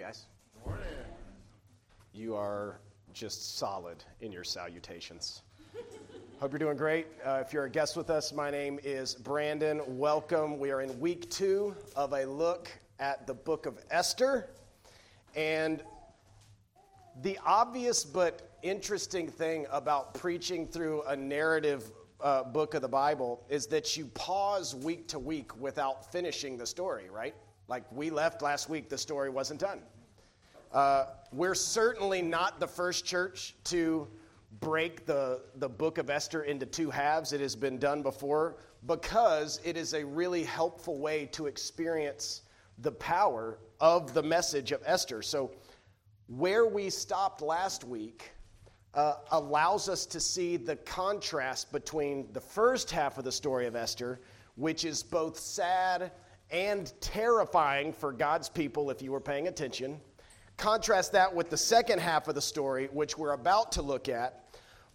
Morning, guys. Morning. You are just solid in your salutations. Hope you're doing great. Uh, if you're a guest with us, my name is Brandon. Welcome. We are in week two of a look at the book of Esther. And the obvious but interesting thing about preaching through a narrative uh, book of the Bible is that you pause week to week without finishing the story, right? Like we left last week, the story wasn't done. Uh, we're certainly not the first church to break the, the book of Esther into two halves. It has been done before because it is a really helpful way to experience the power of the message of Esther. So, where we stopped last week uh, allows us to see the contrast between the first half of the story of Esther, which is both sad and terrifying for God's people if you were paying attention. Contrast that with the second half of the story, which we're about to look at.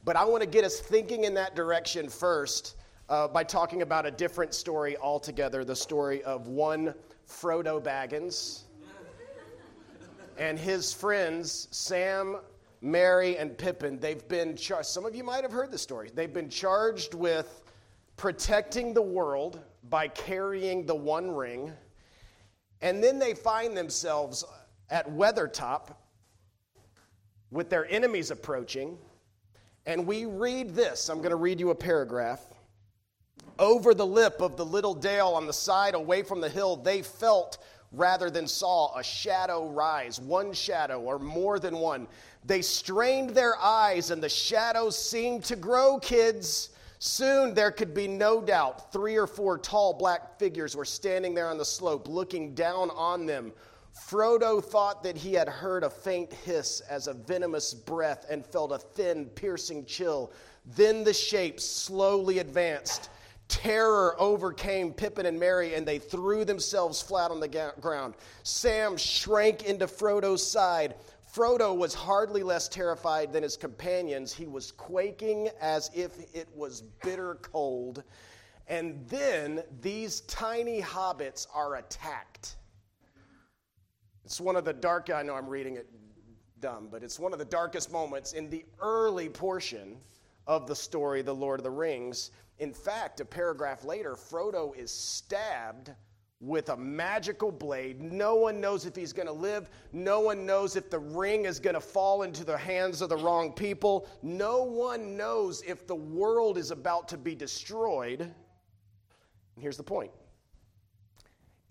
But I want to get us thinking in that direction first uh, by talking about a different story altogether the story of one Frodo Baggins and his friends, Sam, Merry, and Pippin. They've been charged, some of you might have heard the story. They've been charged with protecting the world by carrying the One Ring. And then they find themselves at Weathertop with their enemies approaching. And we read this. I'm going to read you a paragraph. Over the lip of the little dale on the side away from the hill, they felt rather than saw a shadow rise, one shadow or more than one. They strained their eyes, and the shadows seemed to grow, kids. Soon there could be no doubt three or four tall black figures were standing there on the slope, looking down on them. Frodo thought that he had heard a faint hiss as a venomous breath and felt a thin, piercing chill. Then the shapes slowly advanced. Terror overcame Pippin and Merry, and they threw themselves flat on the ground. Sam shrank into Frodo's side. Frodo was hardly less terrified than his companions. He was quaking as if it was bitter cold. And then these tiny hobbits are attacked. It's one of the dark, I know I'm reading it dumb, but it's one of the darkest moments in the early portion of the story, The Lord of the Rings. In fact, a paragraph later, Frodo is stabbed with a magical blade. No one knows if he's going to live. No one knows if the ring is going to fall into the hands of the wrong people. No one knows if the world is about to be destroyed. And here's the point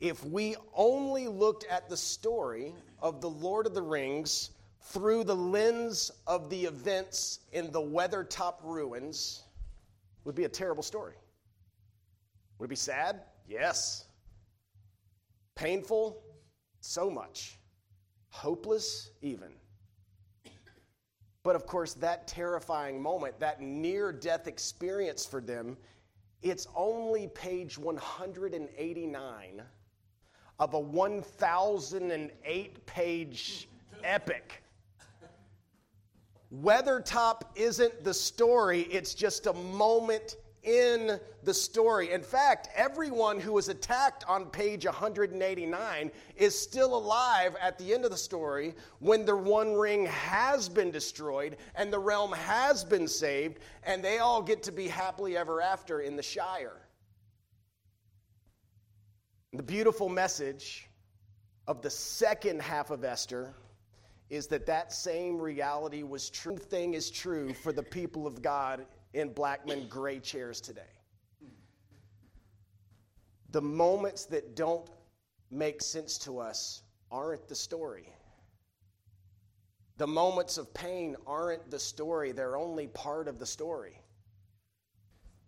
if we only looked at the story of the Lord of the Rings through the lens of the events in the Weathertop ruins, would be a terrible story. Would it be sad? Yes. Painful? So much. Hopeless? Even. But of course, that terrifying moment, that near death experience for them, it's only page 189 of a 1,008 page epic. Weathertop isn't the story, it's just a moment in the story. In fact, everyone who was attacked on page 189 is still alive at the end of the story when the One Ring has been destroyed and the realm has been saved, and they all get to be happily ever after in the Shire. The beautiful message of the second half of Esther is that that same reality was true thing is true for the people of God in Blackman gray chairs today. The moments that don't make sense to us aren't the story. The moments of pain aren't the story, they're only part of the story.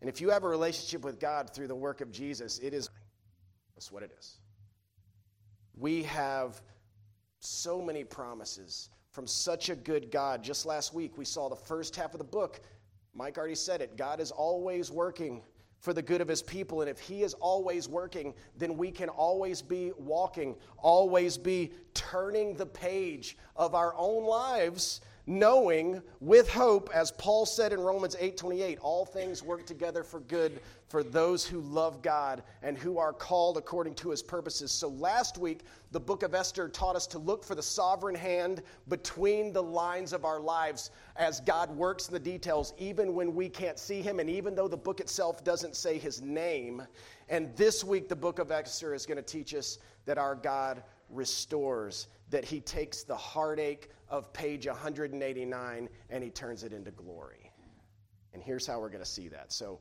And if you have a relationship with God through the work of Jesus, it is that's what it is. We have so many promises from such a good God. Just last week, we saw the first half of the book Mike already said it. God is always working for the good of his people. And if he is always working, then we can always be walking, always be turning the page of our own lives knowing with hope as Paul said in Romans 8:28 all things work together for good for those who love God and who are called according to his purposes. So last week the book of Esther taught us to look for the sovereign hand between the lines of our lives as God works in the details even when we can't see him and even though the book itself doesn't say his name. And this week the book of Esther is going to teach us that our God restores, that he takes the heartache of page 189 and he turns it into glory. And here's how we're going to see that. So,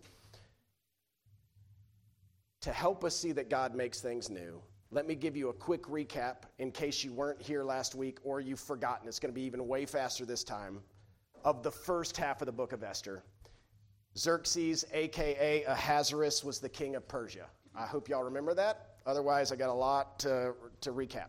to help us see that God makes things new, let me give you a quick recap in case you weren't here last week or you've forgotten. It's going to be even way faster this time of the first half of the book of Esther. Xerxes, aka Ahasuerus, was the king of Persia. I hope y'all remember that. Otherwise, I got a lot to, to recap.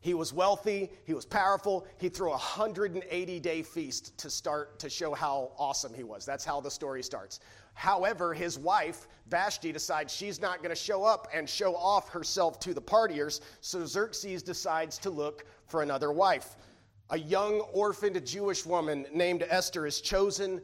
He was wealthy, he was powerful. He threw a 180 day feast to start to show how awesome he was. That's how the story starts. However, his wife, Vashti, decides she's not going to show up and show off herself to the partiers, so Xerxes decides to look for another wife. A young orphaned Jewish woman named Esther is chosen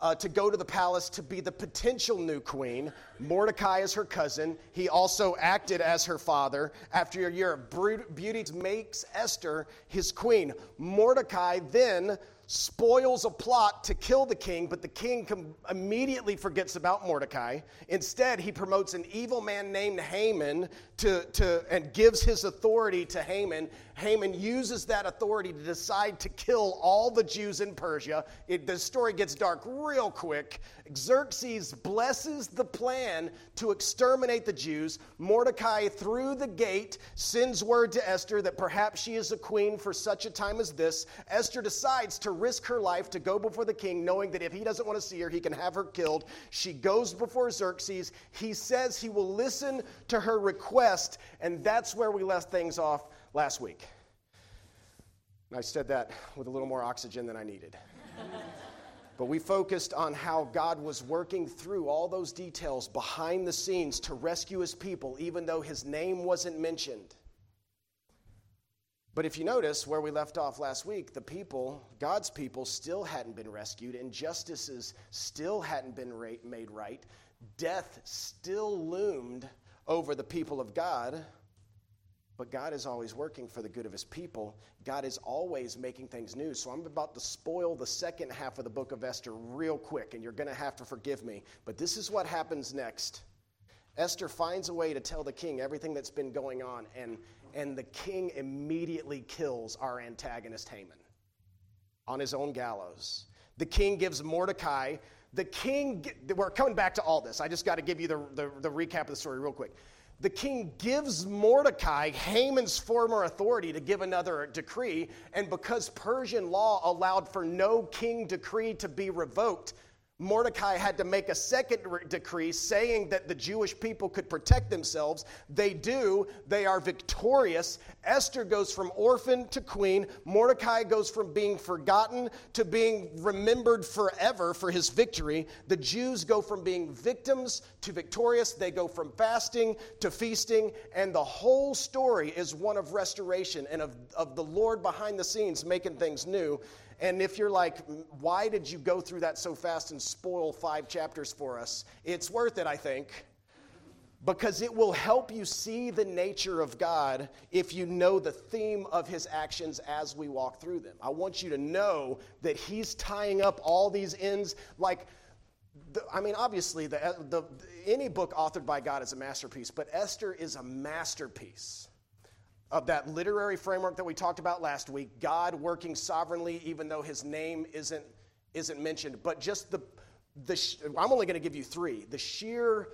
uh, to go to the palace to be the potential new queen. Mordecai is her cousin. He also acted as her father. After a year of beauty, makes Esther his queen. Mordecai then spoils a plot to kill the king, but the king com- immediately forgets about Mordecai. Instead, he promotes an evil man named Haman to, to, and gives his authority to Haman. Haman uses that authority to decide to kill all the Jews in Persia. It, the story gets dark real quick. Xerxes blesses the plan to exterminate the Jews. Mordecai, through the gate, sends word to Esther that perhaps she is a queen for such a time as this. Esther decides to risk her life to go before the king, knowing that if he doesn't want to see her, he can have her killed. She goes before Xerxes. He says he will listen to her request, and that's where we left things off last week. And I said that with a little more oxygen than I needed. but we focused on how God was working through all those details behind the scenes to rescue his people, even though his name wasn't mentioned. But if you notice where we left off last week, the people, God's people, still hadn't been rescued, injustices still hadn't been made right, death still loomed over the people of God. But God is always working for the good of his people. God is always making things new. So I'm about to spoil the second half of the book of Esther real quick, and you're going to have to forgive me. But this is what happens next. Esther finds a way to tell the king everything that's been going on, and, and the king immediately kills our antagonist Haman on his own gallows. The king gives Mordecai, the king, we're coming back to all this. I just got to give you the, the, the recap of the story real quick the king gives Mordecai Haman's former authority to give another decree, and because Persian law allowed for no king decree to be revoked, Mordecai had to make a second decree saying that the Jewish people could protect themselves. They do. They are victorious. Esther goes from orphan to queen. Mordecai goes from being forgotten to being remembered forever for his victory. The Jews go from being victims to victorious. They go from fasting to feasting. And the whole story is one of restoration and of, of the Lord behind the scenes making things new. And if you're like, why did you go through that so fast and spoil five chapters for us? It's worth it, I think, because it will help you see the nature of God if you know the theme of his actions as we walk through them. I want you to know that he's tying up all these ends like. I mean, obviously, the, the, any book authored by God is a masterpiece, but Esther is a masterpiece of that literary framework that we talked about last week, God working sovereignly, even though his name isn't, isn't mentioned. But just the, the I'm only going to give you three. The sheer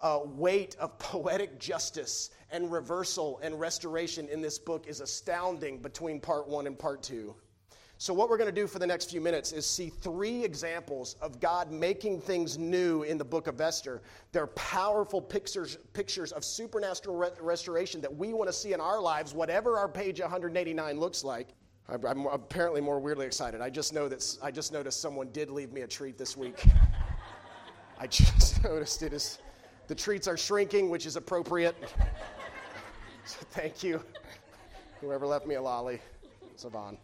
uh, weight of poetic justice and reversal and restoration in this book is astounding between part one and part two. So, what we're going to do for the next few minutes is see three examples of God making things new in the book of Esther. They're powerful pictures, pictures of supernatural re- restoration that we want to see in our lives, whatever our page 189 looks like. I'm apparently more weirdly excited. I just know that I just noticed someone did leave me a treat this week. I just noticed it is the treats are shrinking, which is appropriate. so thank you, whoever left me a lolly, Savon.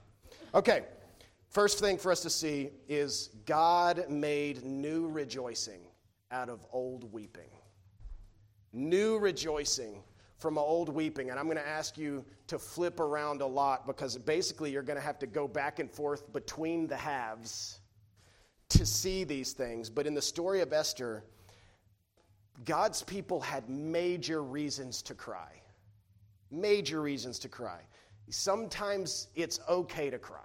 Okay, First thing for us to see is God made new rejoicing out of old weeping. New rejoicing from old weeping. And I'm going to ask you to flip around a lot because basically you're going to have to go back and forth between the halves to see these things. But in the story of Esther, God's people had major reasons to cry. Major reasons to cry. Sometimes it's okay to cry.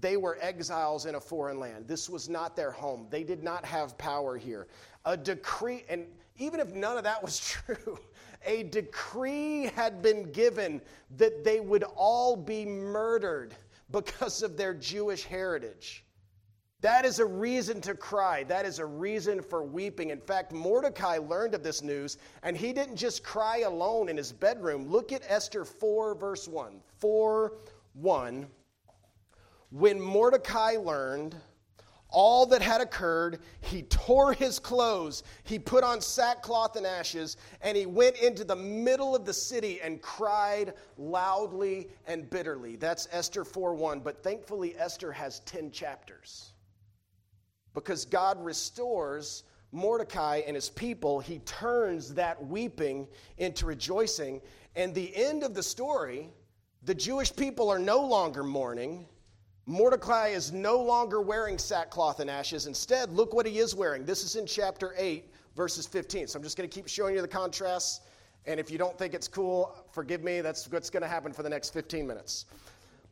They were exiles in a foreign land. This was not their home. They did not have power here. A decree, and even if none of that was true, a decree had been given that they would all be murdered because of their Jewish heritage. That is a reason to cry. That is a reason for weeping. In fact, Mordecai learned of this news, and he didn't just cry alone in his bedroom. Look at Esther 4, verse 1. 4 1 when Mordecai learned all that had occurred, he tore his clothes, he put on sackcloth and ashes, and he went into the middle of the city and cried loudly and bitterly. That's Esther 4:1, but thankfully Esther has 10 chapters. Because God restores Mordecai and his people, he turns that weeping into rejoicing. And the end of the story, the Jewish people are no longer mourning Mordecai is no longer wearing sackcloth and ashes. Instead, look what he is wearing. This is in chapter 8, verses 15. So I'm just going to keep showing you the contrasts. And if you don't think it's cool, forgive me. That's what's going to happen for the next 15 minutes.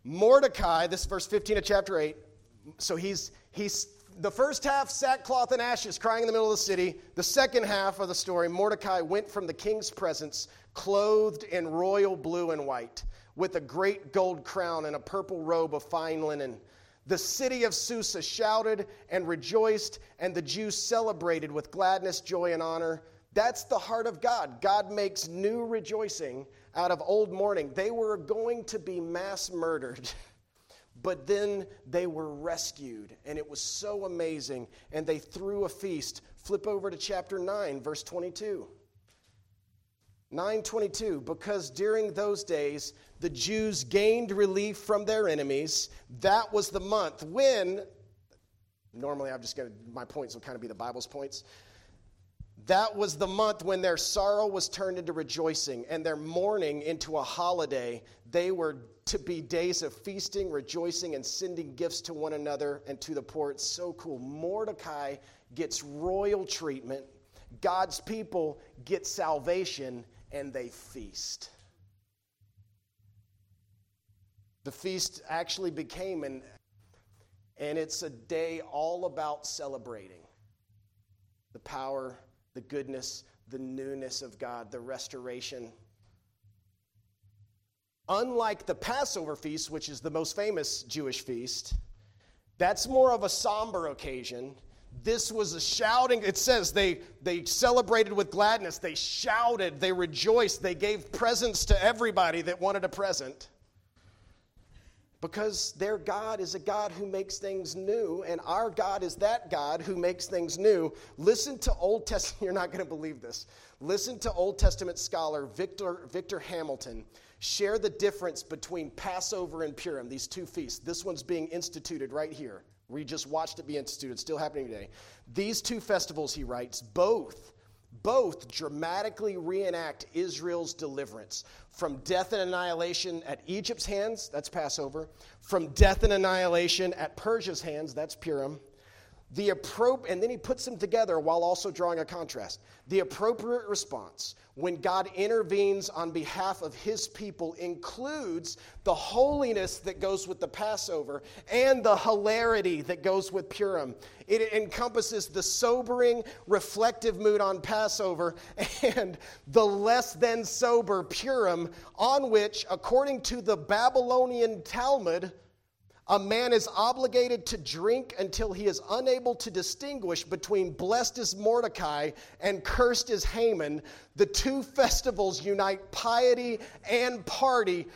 Mordecai, this is verse 15 of chapter 8. So he's, he's the first half, sackcloth and ashes, crying in the middle of the city. The second half of the story, Mordecai went from the king's presence clothed in royal blue and white with a great gold crown and a purple robe of fine linen. The city of Susa shouted and rejoiced, and the Jews celebrated with gladness, joy, and honor. That's the heart of God. God makes new rejoicing out of old mourning. They were going to be mass murdered, but then they were rescued, and it was so amazing. And they threw a feast. Flip over to chapter 9, verse 22. 922 because during those days the Jews gained relief from their enemies that was the month when normally I've just got my points will kind of be the Bible's points that was the month when their sorrow was turned into rejoicing and their mourning into a holiday. They were to be days of feasting rejoicing and sending gifts to one another and to the poor. It's so cool. Mordecai gets royal treatment. God's people get salvation and they feast. The feast actually became an and it's a day all about celebrating the power, the goodness, the newness of God, the restoration. Unlike the Passover feast, which is the most famous Jewish feast, that's more of a somber occasion. This was a shouting. It says they they celebrated with gladness. They shouted. They rejoiced. They gave presents to everybody that wanted a present because their god is a god who makes things new and our god is that god who makes things new. Listen to old testament you're not going to believe this. Listen to old testament scholar victor victor hamilton share the difference between passover and purim these two feasts. This one's being instituted right here. We just watched it be instituted, still happening today. These two festivals, he writes, both, both dramatically reenact Israel's deliverance. From death and annihilation at Egypt's hands, that's Passover, from death and annihilation at Persia's hands, that's Purim, the appro- and then he puts them together while also drawing a contrast. The appropriate response when God intervenes on behalf of his people includes the holiness that goes with the Passover and the hilarity that goes with Purim. It encompasses the sobering, reflective mood on Passover and the less than sober Purim, on which, according to the Babylonian Talmud, a man is obligated to drink until he is unable to distinguish between blessed is Mordecai and cursed is Haman. The two festivals unite piety and party.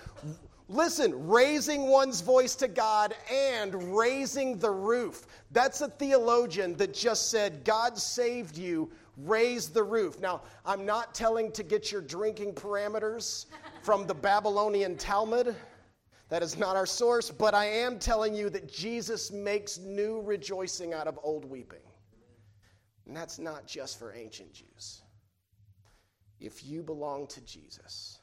Listen, raising one's voice to God and raising the roof. That's a theologian that just said, God saved you, raise the roof. Now, I'm not telling to get your drinking parameters from the Babylonian Talmud. That is not our source, but I am telling you that Jesus makes new rejoicing out of old weeping. And that's not just for ancient Jews. If you belong to Jesus,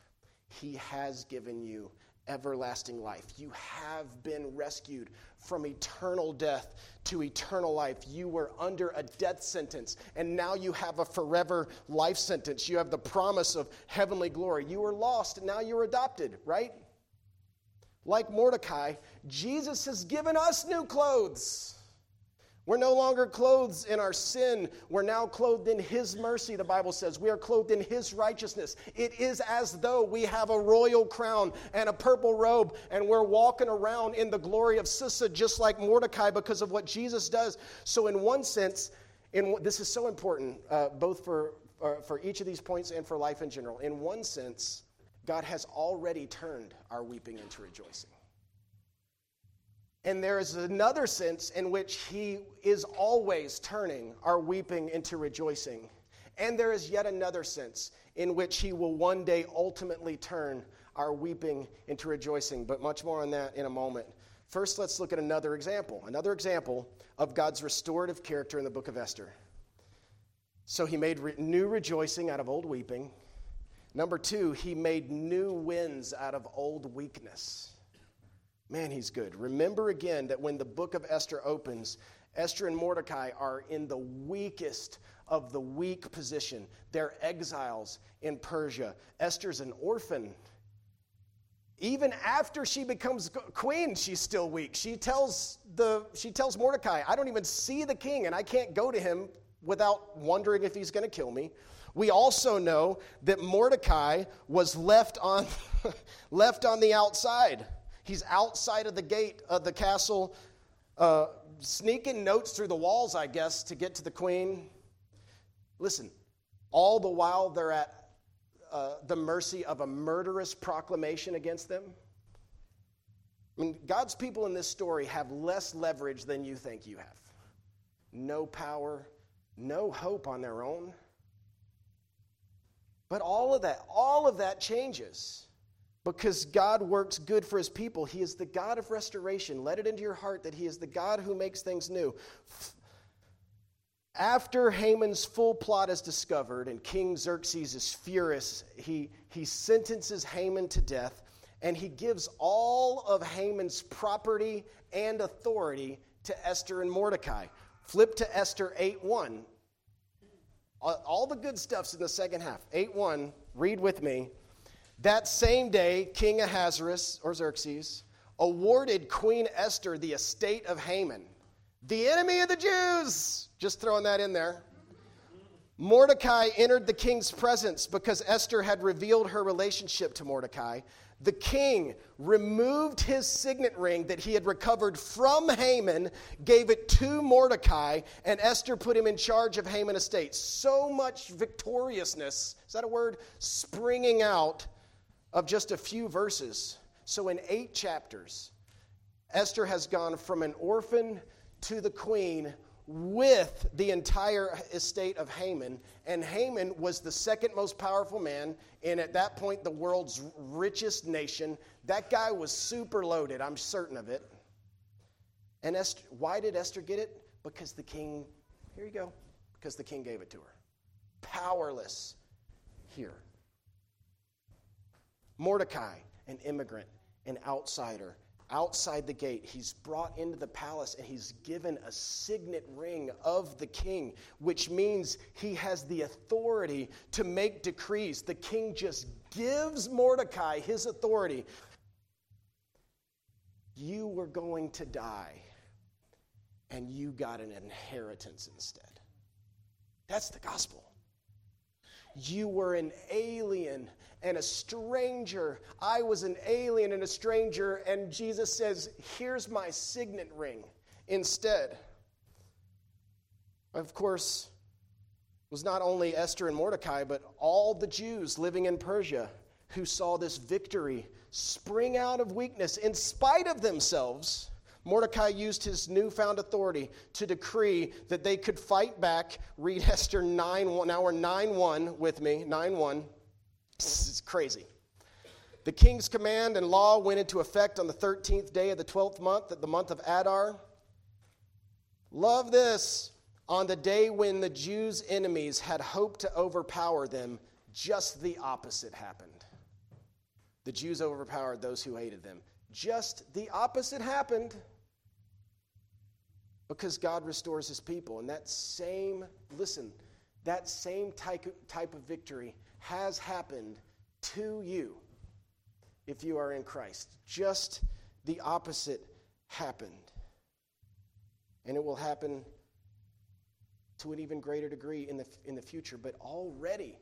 He has given you everlasting life. You have been rescued from eternal death to eternal life. You were under a death sentence, and now you have a forever life sentence. You have the promise of heavenly glory. You were lost, and now you're adopted, right? Like Mordecai, Jesus has given us new clothes. We're no longer clothed in our sin. We're now clothed in His mercy, the Bible says. We are clothed in His righteousness. It is as though we have a royal crown and a purple robe, and we're walking around in the glory of Susa, just like Mordecai, because of what Jesus does. So, in one sense, in, this is so important, uh, both for, uh, for each of these points and for life in general. In one sense, God has already turned our weeping into rejoicing. And there is another sense in which He is always turning our weeping into rejoicing. And there is yet another sense in which He will one day ultimately turn our weeping into rejoicing. But much more on that in a moment. First, let's look at another example. Another example of God's restorative character in the book of Esther. So He made re- new rejoicing out of old weeping. Number two, He made new winds out of old weakness. Man, he's good. Remember again that when the book of Esther opens, Esther and Mordecai are in the weakest of the weak position. They're exiles in Persia. Esther's an orphan. Even after she becomes queen, she's still weak. She tells, the, she tells Mordecai, I don't even see the king, and I can't go to him without wondering if he's going to kill me. We also know that Mordecai was left on, left on the outside. He's outside of the gate of the castle, uh, sneaking notes through the walls, I guess, to get to the queen. Listen, all the while they're at uh, the mercy of a murderous proclamation against them. I mean, God's people in this story have less leverage than you think you have. No power, no hope on their own. But all of that, all of that changes because God works good for his people. He is the God of restoration. Let it into your heart that he is the God who makes things new. After Haman's full plot is discovered and King Xerxes is furious, he, he sentences Haman to death and he gives all of Haman's property and authority to Esther and Mordecai. Flip to Esther 8 1. All the good stuff's in the second half. 8 1, read with me. That same day, King Ahasuerus, or Xerxes, awarded Queen Esther the estate of Haman, the enemy of the Jews. Just throwing that in there. Mordecai entered the king's presence because Esther had revealed her relationship to Mordecai. The king removed his signet ring that he had recovered from Haman, gave it to Mordecai, and Esther put him in charge of Haman's estate. So much victoriousness, is that a word? Springing out of just a few verses. So, in eight chapters, Esther has gone from an orphan to the queen with the entire estate of Haman. And Haman was the second most powerful man in, at that point, the world's richest nation. That guy was super loaded, I'm certain of it. And Esther, why did Esther get it? Because the king, here you go, because the king gave it to her. Powerless here. Mordecai, an immigrant, an outsider, outside the gate. He's brought into the palace and he's given a signet ring of the king, which means he has the authority to make decrees. The king just gives Mordecai his authority. You were going to die, and you got an inheritance instead. That's the gospel. You were an alien and a stranger. I was an alien and a stranger, and Jesus says, Here's my signet ring instead. Of course, was not only Esther and Mordecai, but all the Jews living in Persia who saw this victory spring out of weakness in spite of themselves. Mordecai used his newfound authority to decree that they could fight back. Read Esther 9 1. Now we're 9 1 with me. 9 1. This is crazy. The king's command and law went into effect on the 13th day of the 12th month, the month of Adar. Love this. On the day when the Jews' enemies had hoped to overpower them, just the opposite happened. The Jews overpowered those who hated them. Just the opposite happened because God restores his people. And that same, listen, that same type, type of victory has happened to you if you are in Christ. Just the opposite happened. And it will happen to an even greater degree in the, in the future. But already,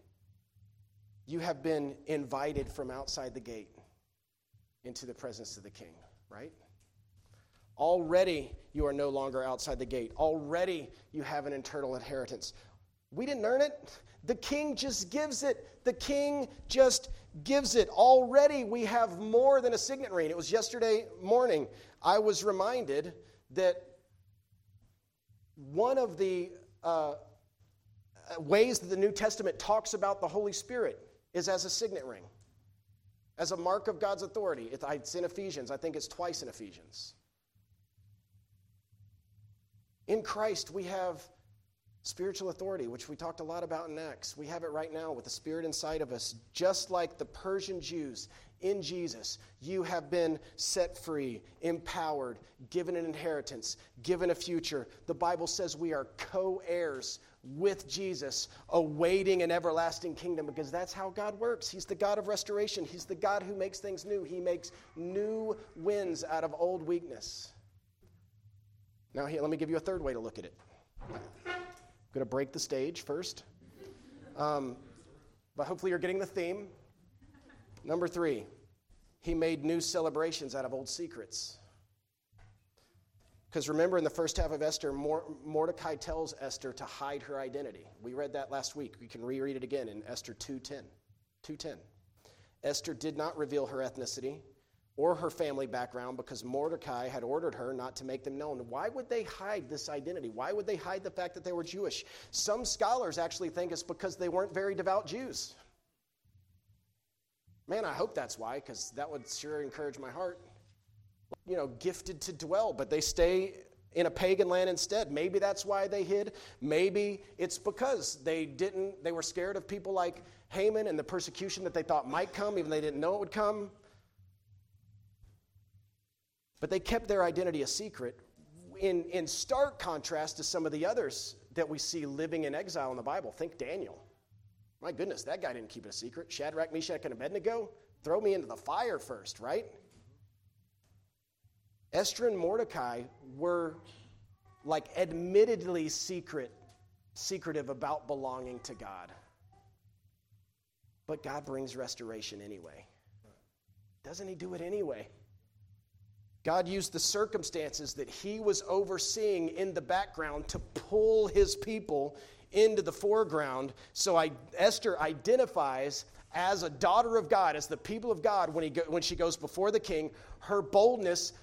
you have been invited from outside the gate into the presence of the king, right? Already, you are no longer outside the gate. Already, you have an eternal inheritance. We didn't earn it. The king just gives it. The king just gives it. Already, we have more than a signet ring. It was yesterday morning. I was reminded that one of the uh, ways that the New Testament talks about the Holy Spirit is as a signet ring, as a mark of God's authority. It's in Ephesians, I think it's twice in Ephesians. In Christ, we have spiritual authority, which we talked a lot about in Acts. We have it right now with the Spirit inside of us, just like the Persian Jews in Jesus. You have been set free, empowered, given an inheritance, given a future. The Bible says we are co heirs with Jesus, awaiting an everlasting kingdom because that's how God works. He's the God of restoration, He's the God who makes things new. He makes new winds out of old weakness. Now, here, let me give you a third way to look at it. I'm going to break the stage first. Um, but hopefully, you're getting the theme. Number three, he made new celebrations out of old secrets. Because remember, in the first half of Esther, Mordecai tells Esther to hide her identity. We read that last week. We can reread it again in Esther 2.10. 2.10. Esther did not reveal her ethnicity or her family background because Mordecai had ordered her not to make them known. Why would they hide this identity? Why would they hide the fact that they were Jewish? Some scholars actually think it's because they weren't very devout Jews. Man, I hope that's why, because that would sure encourage my heart you know, gifted to dwell, but they stay in a pagan land instead. Maybe that's why they hid. Maybe it's because they didn't, they were scared of people like Haman and the persecution that they thought might come, even they didn't know it would come. But they kept their identity a secret in, in stark contrast to some of the others that we see living in exile in the Bible. Think Daniel. My goodness, that guy didn't keep it a secret. Shadrach, Meshach, and Abednego, throw me into the fire first, right? Esther and Mordecai were like admittedly secret, secretive about belonging to God. But God brings restoration anyway. Doesn't He do it anyway? God used the circumstances that He was overseeing in the background to pull His people into the foreground. So I, Esther identifies as a daughter of God, as the people of God, when, he when she goes before the king. Her boldness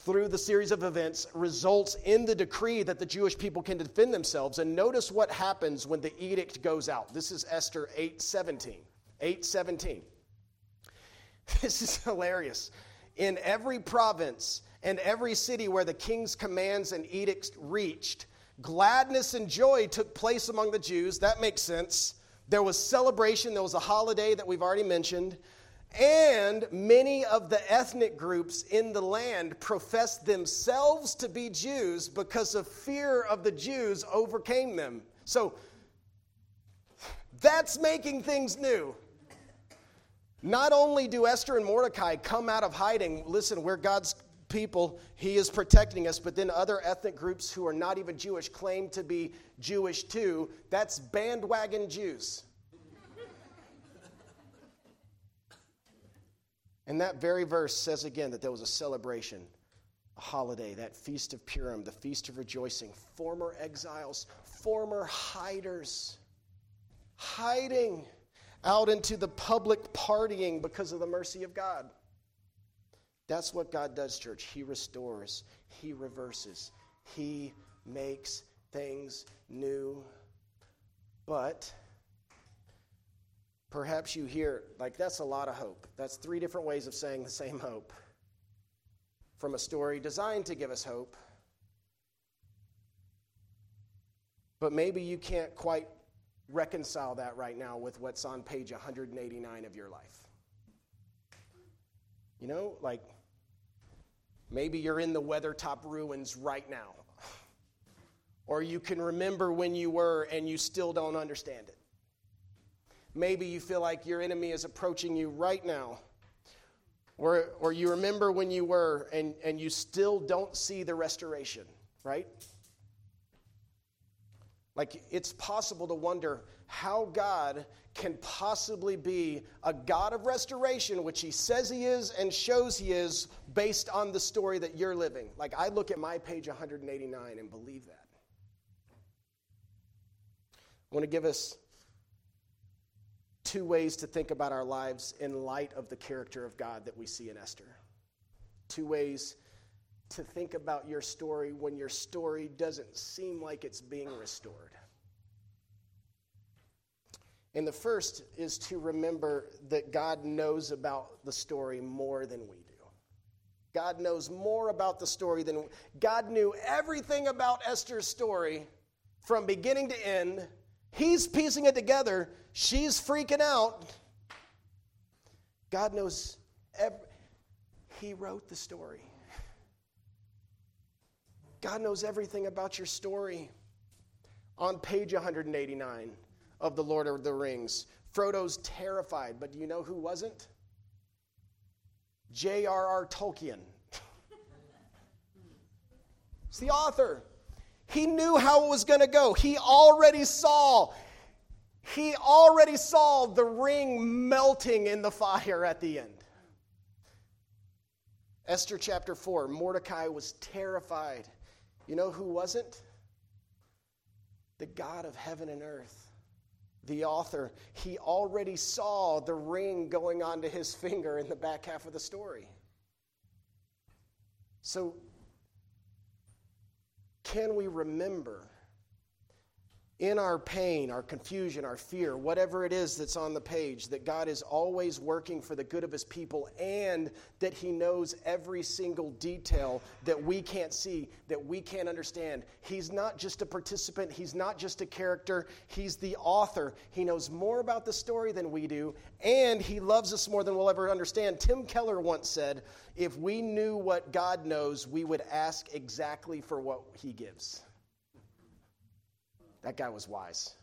through the series of events results in the decree that the Jewish people can defend themselves. And notice what happens when the edict goes out. This is Esther 8:17. 8:17. This is hilarious. In every province and every city where the king's commands and edicts reached, gladness and joy took place among the Jews. That makes sense. There was celebration, there was a holiday that we've already mentioned. And many of the ethnic groups in the land professed themselves to be Jews because of fear of the Jews overcame them. So that's making things new. Not only do Esther and Mordecai come out of hiding, listen, we're God's people, He is protecting us, but then other ethnic groups who are not even Jewish claim to be Jewish too. That's bandwagon Jews. And that very verse says again that there was a celebration, a holiday, that feast of Purim, the feast of rejoicing. Former exiles, former hiders, hiding out into the public partying because of the mercy of God. That's what God does, church. He restores, He reverses, He makes things new. But Perhaps you hear, like, that's a lot of hope. That's three different ways of saying the same hope. From a story designed to give us hope. But maybe you can't quite reconcile that right now with what's on page 189 of your life. You know, like maybe you're in the weathertop ruins right now. Or you can remember when you were and you still don't understand it. Maybe you feel like your enemy is approaching you right now. Or, or you remember when you were and, and you still don't see the restoration, right? Like it's possible to wonder how God can possibly be a God of restoration, which He says He is and shows He is based on the story that you're living. Like I look at my page 189 and believe that. I want to give us two ways to think about our lives in light of the character of God that we see in Esther. Two ways to think about your story when your story doesn't seem like it's being restored. And the first is to remember that God knows about the story more than we do. God knows more about the story than God knew everything about Esther's story from beginning to end. He's piecing it together She's freaking out. God knows, every, He wrote the story. God knows everything about your story. On page 189 of The Lord of the Rings, Frodo's terrified, but do you know who wasn't? J.R.R. Tolkien. it's the author. He knew how it was going to go. He already saw he already saw the ring melting in the fire at the end. Esther chapter 4 Mordecai was terrified. You know who wasn't? The God of heaven and earth. The author, he already saw the ring going onto his finger in the back half of the story. So, can we remember in our pain, our confusion, our fear, whatever it is that's on the page, that God is always working for the good of his people and that he knows every single detail that we can't see, that we can't understand. He's not just a participant, he's not just a character, he's the author. He knows more about the story than we do, and he loves us more than we'll ever understand. Tim Keller once said, If we knew what God knows, we would ask exactly for what he gives. That guy was wise.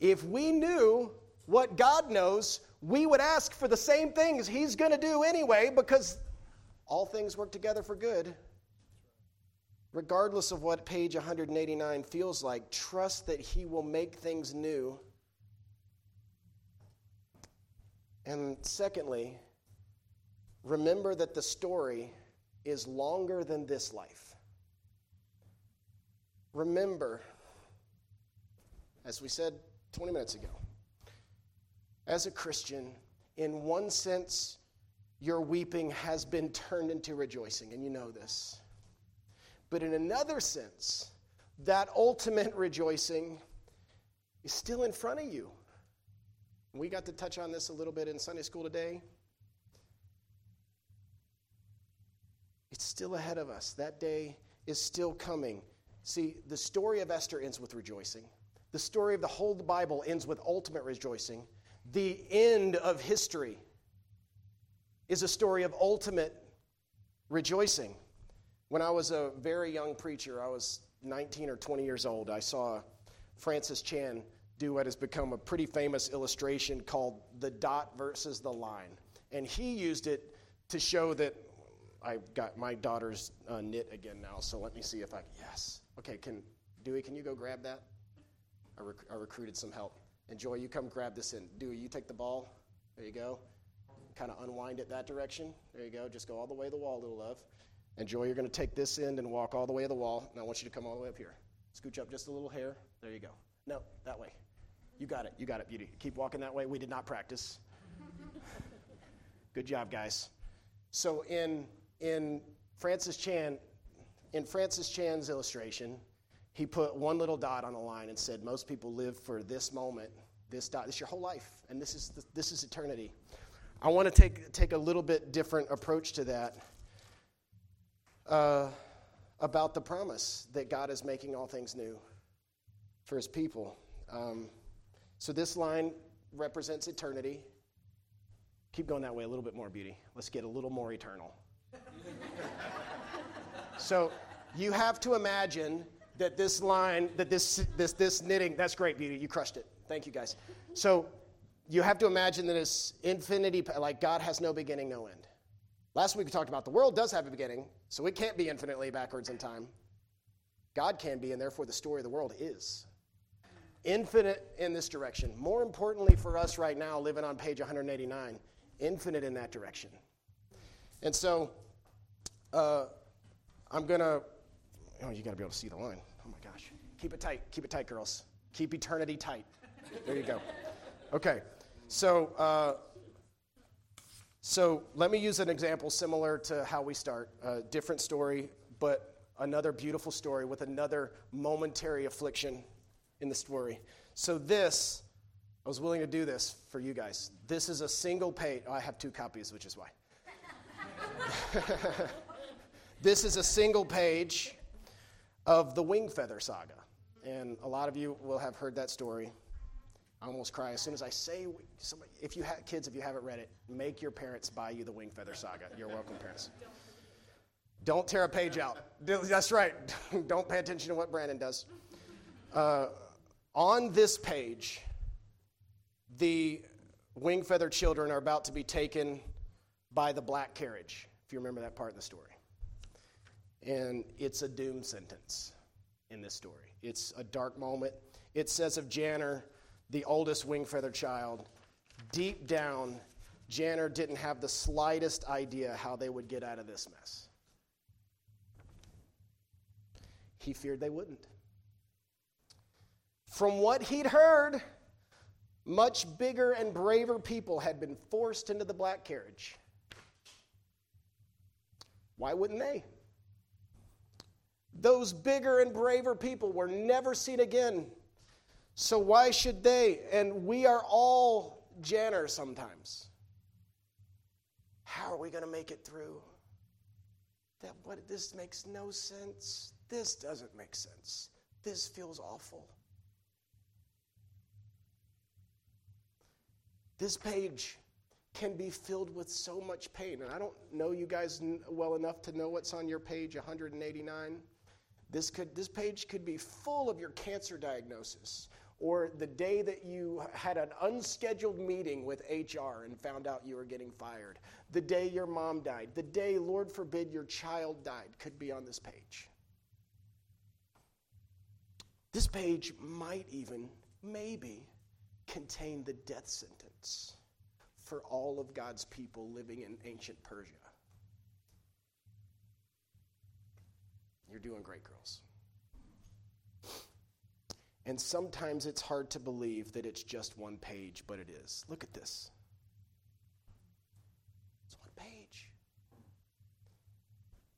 If we knew what God knows, we would ask for the same things He's going to do anyway because all things work together for good. Regardless of what page 189 feels like, trust that He will make things new. And secondly, remember that the story is longer than this life. Remember, as we said 20 minutes ago, as a Christian, in one sense, your weeping has been turned into rejoicing, and you know this. But in another sense, that ultimate rejoicing is still in front of you. We got to touch on this a little bit in Sunday school today. It's still ahead of us. That day is still coming. See, the story of Esther ends with rejoicing. The story of the whole Bible ends with ultimate rejoicing. The end of history is a story of ultimate rejoicing. When I was a very young preacher, I was 19 or 20 years old, I saw Francis Chan do what has become a pretty famous illustration called the dot versus the line. And he used it to show that I've got my daughter's uh, knit again now, so let me see if I, can. yes. Okay, can Dewey, can you go grab that? I, rec- I recruited some help. And Joy, you come grab this in. Dewey, you take the ball. There you go. Kind of unwind it that direction. There you go. Just go all the way to the wall, little love. And Joy, you're going to take this end and walk all the way to the wall. And I want you to come all the way up here. Scooch up just a little hair. There you go. No, that way. You got it. You got it, beauty. Keep walking that way. We did not practice. Good job, guys. So in in Francis Chan, in Francis Chan's illustration, he put one little dot on a line and said, Most people live for this moment, This, dot. this is your whole life, and this is, this is eternity. I want to take, take a little bit different approach to that uh, about the promise that God is making all things new for his people. Um, so this line represents eternity. Keep going that way a little bit more, beauty. Let's get a little more eternal. so you have to imagine that this line, that this, this, this knitting, that's great, beauty. You crushed it. Thank you, guys. So you have to imagine that it's infinity, like God has no beginning, no end. Last week we talked about the world does have a beginning, so it can't be infinitely backwards in time. God can be, and therefore the story of the world is. Infinite in this direction. More importantly for us right now, living on page 189, infinite in that direction. And so uh, I'm going to, oh, you got to be able to see the line. Oh my gosh. Keep it tight. Keep it tight, girls. Keep eternity tight. There you go. Okay. So, uh, so let me use an example similar to how we start. A different story, but another beautiful story with another momentary affliction in the story. So this, I was willing to do this for you guys. This is a single page. Oh, I have two copies, which is why. this is a single page of the Wingfeather saga. And a lot of you will have heard that story. I almost cry as soon as I say, somebody, if you have kids, if you haven't read it, make your parents buy you the Wingfeather Saga. You're welcome, parents. Don't tear a page out. That's right. Don't pay attention to what Brandon does. Uh, on this page, the Wingfeather children are about to be taken by the black carriage, if you remember that part of the story. And it's a doom sentence in this story. It's a dark moment. It says of Janner, the oldest Wingfeather child, deep down, Janner didn't have the slightest idea how they would get out of this mess. He feared they wouldn't. From what he'd heard, much bigger and braver people had been forced into the black carriage. Why wouldn't they? Those bigger and braver people were never seen again so why should they? And we are all Janner sometimes. How are we going to make it through? That what this makes no sense. This doesn't make sense. This feels awful. This page can be filled with so much pain. And I don't know you guys well enough to know what's on your page 189. This, could, this page could be full of your cancer diagnosis or the day that you had an unscheduled meeting with HR and found out you were getting fired, the day your mom died, the day, Lord forbid, your child died, could be on this page. This page might even, maybe, contain the death sentence for all of God's people living in ancient Persia. You're doing great, girls. And sometimes it's hard to believe that it's just one page, but it is. Look at this. It's one page.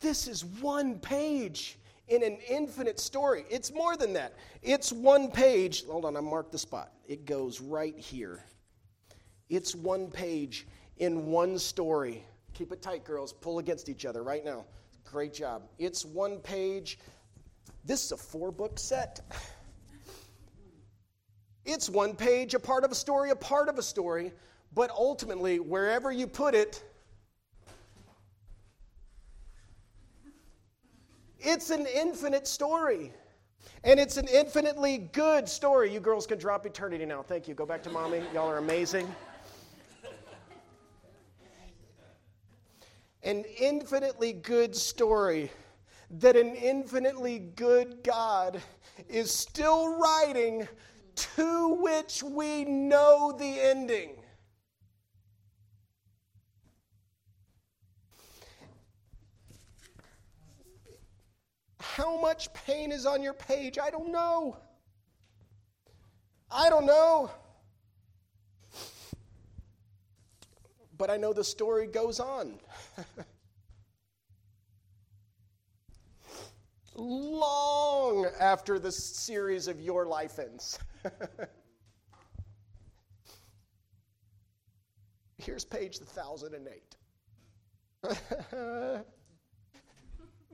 This is one page in an infinite story. It's more than that. It's one page. Hold on, I marked the spot. It goes right here. It's one page in one story. Keep it tight, girls. Pull against each other right now. Great job. It's one page. This is a four book set. It's one page, a part of a story, a part of a story, but ultimately, wherever you put it, it's an infinite story. And it's an infinitely good story. You girls can drop eternity now. Thank you. Go back to mommy. Y'all are amazing. An infinitely good story that an infinitely good God is still writing to which we know the ending. How much pain is on your page? I don't know. I don't know. But I know the story goes on. Long after the series of your life ends. Here's page 1008.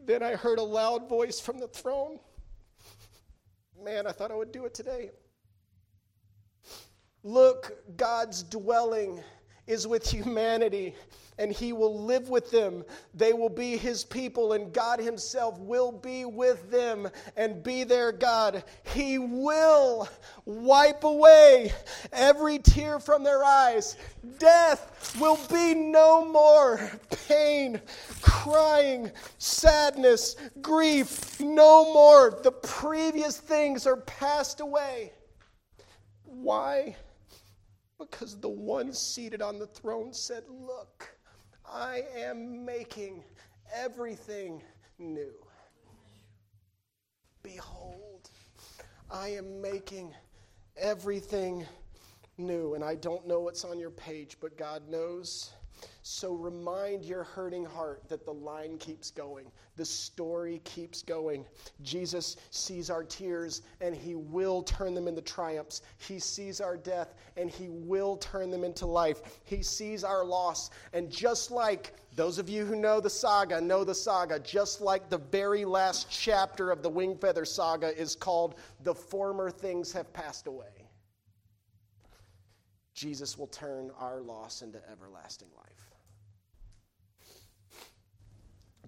then I heard a loud voice from the throne. Man, I thought I would do it today. Look, God's dwelling is with humanity, and He will live with them. They will be His people, and God Himself will be with them and be their God. He will wipe away every tear from their eyes. Death will be no more. Pain, crying, sadness, grief, no more. The previous things are passed away. Why? Because the one seated on the throne said, Look, I am making everything new. Behold, I am making everything new. And I don't know what's on your page, but God knows. So remind your hurting heart that the line keeps going, the story keeps going. Jesus sees our tears and he will turn them into triumphs. He sees our death and he will turn them into life. He sees our loss. And just like those of you who know the saga know the saga, just like the very last chapter of the Wingfeather saga is called The Former Things Have Passed Away. Jesus will turn our loss into everlasting life.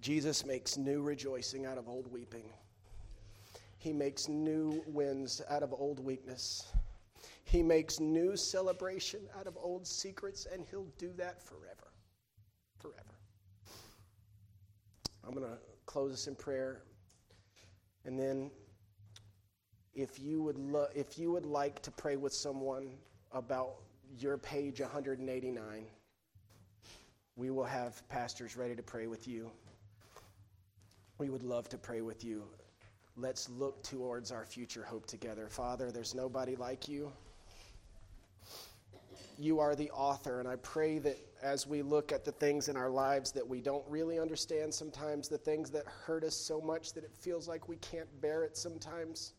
Jesus makes new rejoicing out of old weeping. He makes new wins out of old weakness. He makes new celebration out of old secrets, and He'll do that forever. Forever. I'm going to close us in prayer. And then, if you, would lo- if you would like to pray with someone about your page 189, we will have pastors ready to pray with you we would love to pray with you. Let's look towards our future hope together. Father, there's nobody like you. You are the author, and I pray that as we look at the things in our lives that we don't really understand sometimes, the things that hurt us so much that it feels like we can't bear it sometimes,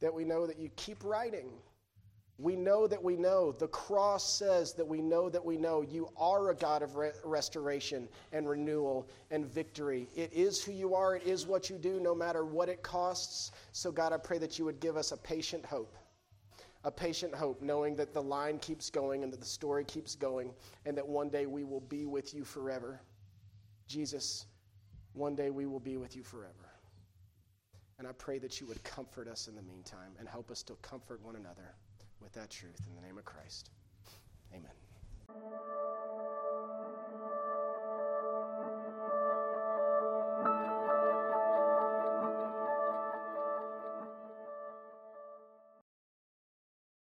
that we know that you keep writing we know that we know. The cross says that we know that we know. You are a God of re- restoration and renewal and victory. It is who you are, it is what you do, no matter what it costs. So, God, I pray that you would give us a patient hope. A patient hope, knowing that the line keeps going and that the story keeps going, and that one day we will be with you forever. Jesus, one day we will be with you forever. And I pray that you would comfort us in the meantime and help us to comfort one another with that truth in the name of Christ. Amen.